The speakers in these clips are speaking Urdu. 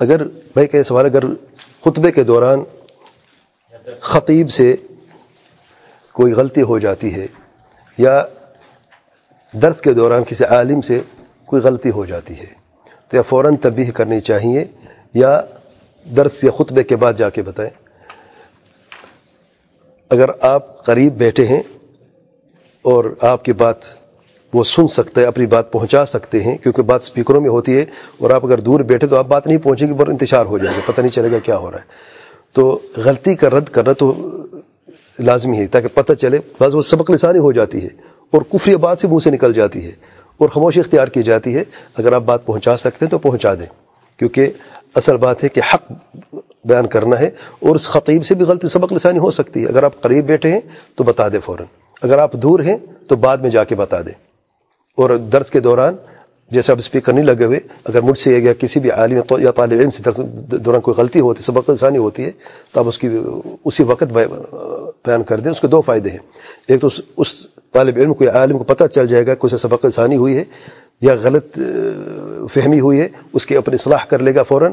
اگر بھائی کہ سوال، اگر خطبے کے دوران خطیب سے کوئی غلطی ہو جاتی ہے یا درس کے دوران کسی عالم سے کوئی غلطی ہو جاتی ہے، تو یا فوراً تبیہ کرنی چاہیے یا درس یا خطبے کے بعد جا کے بتائیں۔ اگر آپ قریب بیٹھے ہیں اور آپ کی بات وہ سن سکتے ہیں، اپنی بات پہنچا سکتے ہیں، کیونکہ بات سپیکروں میں ہوتی ہے اور آپ اگر دور بیٹھے تو آپ بات نہیں پہنچے گی پر انتشار ہو جائے گا، پتہ نہیں چلے گا کیا ہو رہا ہے۔ تو غلطی کا رد کرنا تو لازمی ہے، تاکہ پتہ چلے، بعض وہ سبق لسانی ہو جاتی ہے اور کفری بات سے منہ سے نکل جاتی ہے اور خاموشی اختیار کی جاتی ہے۔ اگر آپ بات پہنچا سکتے ہیں تو پہنچا دیں، کیونکہ اصل بات ہے کہ حق بیان کرنا ہے اور اس خطیب سے بھی غلطی سبق لسانی ہو سکتی ہے۔ اگر آپ قریب بیٹھے ہیں تو بتا دیں فوراً، اگر آپ دور ہیں تو بعد میں جا کے بتا دیں۔ اور درس کے دوران جیسے آپ اسپیکر نہیں لگے ہوئے، اگر مجھ سے یا کسی بھی عالم یا طالب علم سے دوران کوئی غلطی ہوتی ہے سبق لسانی ہوتی ہے، تو آپ اس کی اسی وقت بیان کر دیں، اس کے دو فائدے ہیں۔ ایک تو اس طالب علم کو یا عالم کو پتہ چل جائے گا کہ اسے سبق لسانی ہوئی ہے یا غلط فہمی ہوئی ہے، اس کی اپنی اصلاح کر لے گا فوراً۔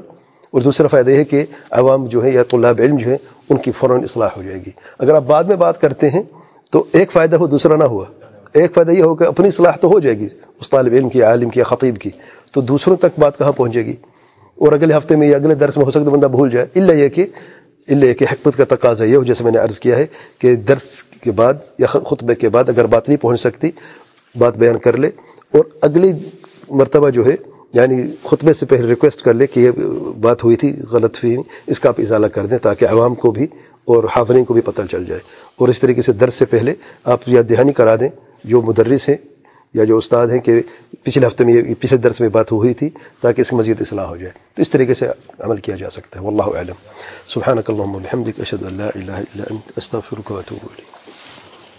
اور دوسرا فائدہ یہ ہے کہ عوام جو ہے یا طلاب علم جو ہے ان کی فوراً اصلاح ہو جائے گی۔ اگر آپ بعد میں بات کرتے ہیں، تو ایک فائدہ ہو، دوسرا نہ ہوا۔ ایک فائدہ یہ ہو کہ اپنی اصلاح تو ہو جائے گی، اس طالب علم کی، عالم کی یا خطیب کی، تو دوسروں تک بات کہاں پہنچے گی؟ اور اگلے ہفتے میں یا اگلے درس میں ہو سکتا بندہ بھول جائے اللہ یہ کہ اللہ یہ کہ حکمت کا تقاضا یہ ہو، جیسے میں نے عرض کیا ہے کہ درس کے بعد یا خطبے کے بعد اگر بات نہیں پہنچ سکتی، بات بیان کر لے۔ اور اگلی مرتبہ جو ہے یعنی خطبے سے پہلے ریکویسٹ کر لے کہ یہ بات ہوئی تھی، غلط فہمی اس کا آپ ازالہ کر دیں تاکہ عوام کو بھی اور حاضرین کو بھی پتہ چل جائے۔ اور اس طریقے سے درس سے پہلے آپ یاد دہانی کرا دیں۔ جو مدرس ہیں یا جو استاد ہیں کہ پچھلے ہفتے میں یہ پچھلے درس میں بات ہوئی تھی تاکہ اس کی مزید اصلاح ہو جائے۔ تو اس طریقے سے عمل کیا جا سکتا ہے، واللہ علم سبحانک اللہم و بحمدک، اشہد اللہ الہ الا انت، استغفرک و اتوب الیک۔